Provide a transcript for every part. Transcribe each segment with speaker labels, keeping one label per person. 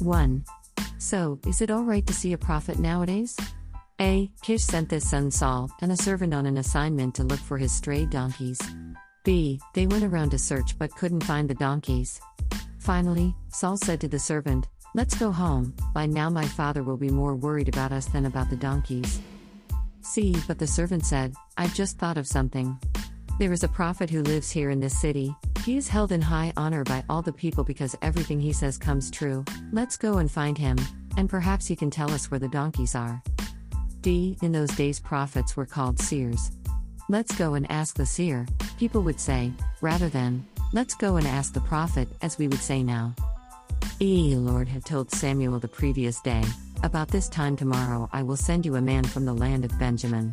Speaker 1: 1. So, is it alright to see a prophet nowadays? A. Kish sent his son Saul and a servant on an assignment to look for his stray donkeys. B. They went around to search but couldn't find the donkeys. Finally, Saul said to the servant, Let's go home, by now my father will be more worried about us than about the donkeys. C. But the servant said, I've just thought of something. There is a prophet who lives here in this city. He is held in high honor by all the people because everything he says comes true. Let's go and find him, and perhaps he can tell us where the donkeys are. D. In those days, prophets were called seers. Let's go and ask the seer, people would say, rather than, let's go and ask the prophet, as we would say now. E. Lord had told Samuel the previous day, About this time tomorrow I will send you a man from the land of Benjamin.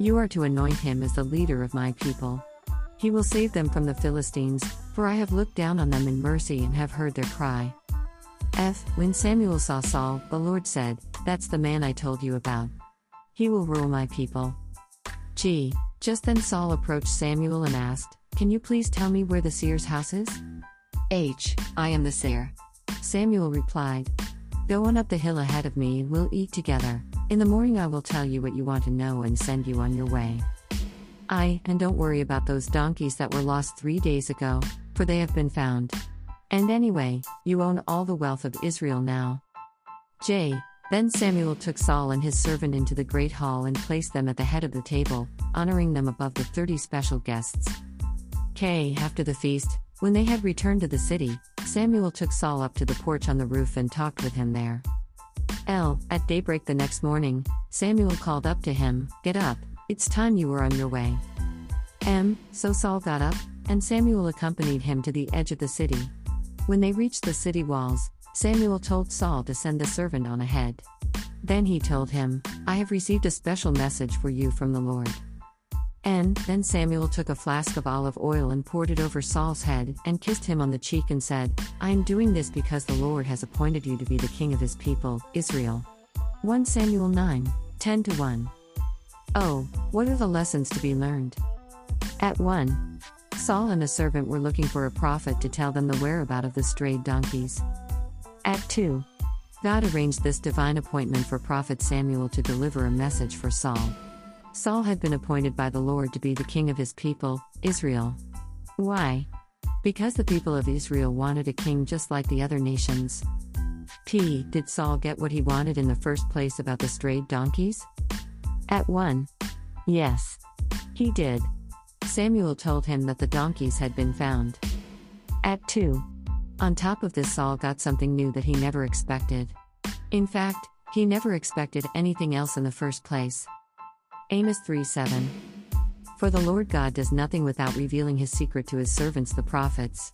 Speaker 1: You are to anoint him as the leader of my people. He will save them from the Philistines, for I have looked down on them in mercy and have heard their cry. F. When Samuel saw Saul, the Lord said, That's the man I told you about. He will rule my people. G. Just then Saul approached Samuel and asked, Can you please tell me where the seer's house is? H. I am the seer. Samuel replied, Go on up the hill ahead of me and we'll eat together. In the morning I will tell you what you want to know and send you on your way. I, and don't worry about those donkeys that were lost three days ago, for they have been found. And anyway, you own all the wealth of Israel now. J. Then Samuel took Saul and his servant into the great hall and placed them at the head of the table, honoring them above the thirty special guests. K. After the feast, when they had returned to the city, Samuel took Saul up to the porch on the roof and talked with him there. L. At daybreak the next morning, Samuel called up to him, Get up, it's time you were on your way. M. So Saul got up, and Samuel accompanied him to the edge of the city. When they reached the city walls, Samuel told Saul to send the servant on ahead. Then he told him, I have received a special message for you from the Lord. And then Samuel took a flask of olive oil and poured it over Saul's head, and kissed him on the cheek and said, I am doing this because the Lord has appointed you to be the king of his people, Israel. 1 Samuel 9, 10 1. Oh, what are the lessons to be learned? At 1. Saul and a servant were looking for a prophet to tell them the whereabout of the strayed donkeys. At 2. God arranged this divine appointment for prophet Samuel to deliver a message for Saul. Saul had been appointed by the Lord to be the king of his people, Israel. Why? Because the people of Israel wanted a king just like the other nations. P. Did Saul get what he wanted in the first place about the strayed donkeys? At 1. Yes. He did. Samuel told him that the donkeys had been found. At 2. On top of this, Saul got something new that he never expected. In fact, he never expected anything else in the first place. Amos 3 7. For the Lord God does nothing without revealing his secret to his servants the prophets.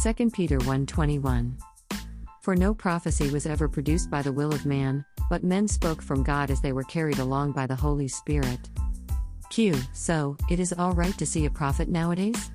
Speaker 1: 2 Peter 1:21. For no prophecy was ever produced by the will of man, but men spoke from God as they were carried along by the Holy Spirit. Q. So, it is all right to see a prophet nowadays?